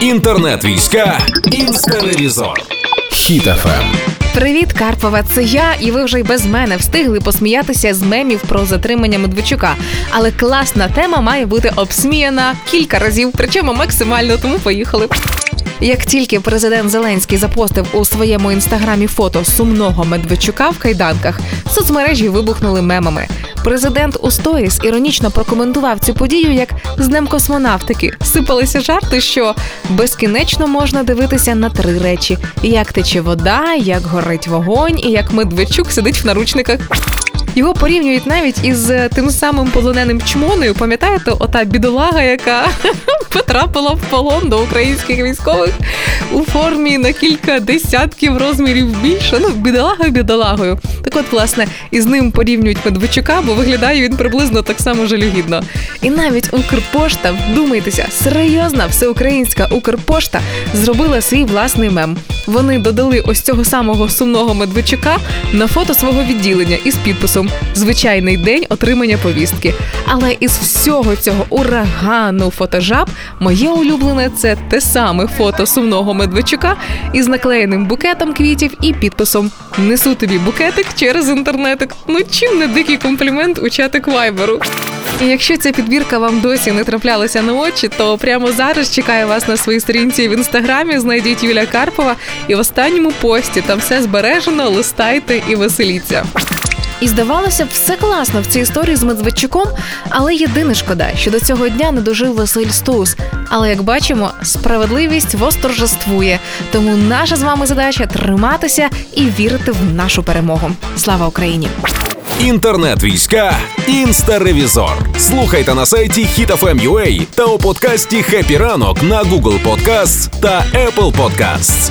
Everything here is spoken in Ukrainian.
Інтернет-війська Інстаревізор. Хіт-ФМ. Привіт, Карпова, це я, і ви вже й без мене встигли посміятися з мемів про затримання Медведчука. Але класна тема має бути обсміяна кілька разів, причому максимально, тому поїхали. Як тільки президент Зеленський запостив у своєму інстаграмі фото сумного Медведчука в кайданках, соцмережі вибухнули мемами. Президент у сторіс іронічно прокоментував цю подію як з днем космонавтики. Сипалися жарти, що безкінечно можна дивитися на три речі: як тече вода, як горить вогонь, і як Медведчук сидить в наручниках. Його порівнюють навіть із тим самим полоненим чмоною. Пам'ятаєте, ота бідолага, яка потрапила в полон до українських військових у формі на кілька десятків розмірів більше. Ну, бідолага бідолагою. Так от, власне, із ним порівнюють Медведчука, бо виглядає він приблизно так само жалюгідно. І навіть Укрпошта, вдумайтеся, серйозна всеукраїнська Укрпошта зробила свій власний мем. Вони додали ось цього самого сумного Медведчука на фото свого відділення із підписом Звичайний день отримання повістки. Але із всього цього урагану фотожаб моє улюблене це те саме фото сумного Медведчука із наклеєним букетом квітів і підписом Несу тобі букетик через інтернетик. Ну чим не дикий комплімент у чатик вайберу. І якщо ця підбірка вам досі не траплялася на очі, то прямо зараз чекаю вас на своїй сторінці в інстаграмі. Знайдіть Юля Карпова, і в останньому пості там все збережено, листайте і веселіться. І здавалося б, все класно в цій історії з Медведчуком, але єдине шкода, що до цього дня не дожив Василь Стус. Але як бачимо, справедливість восторжествує. Тому наша з вами задача триматися і вірити в нашу перемогу. Слава Україні! Інтернет-війська Інстеревізор. Слухайте на сайті HitFM.ua та у подкасті «Хеппі ранок» на Google Podcasts та Apple Podcasts.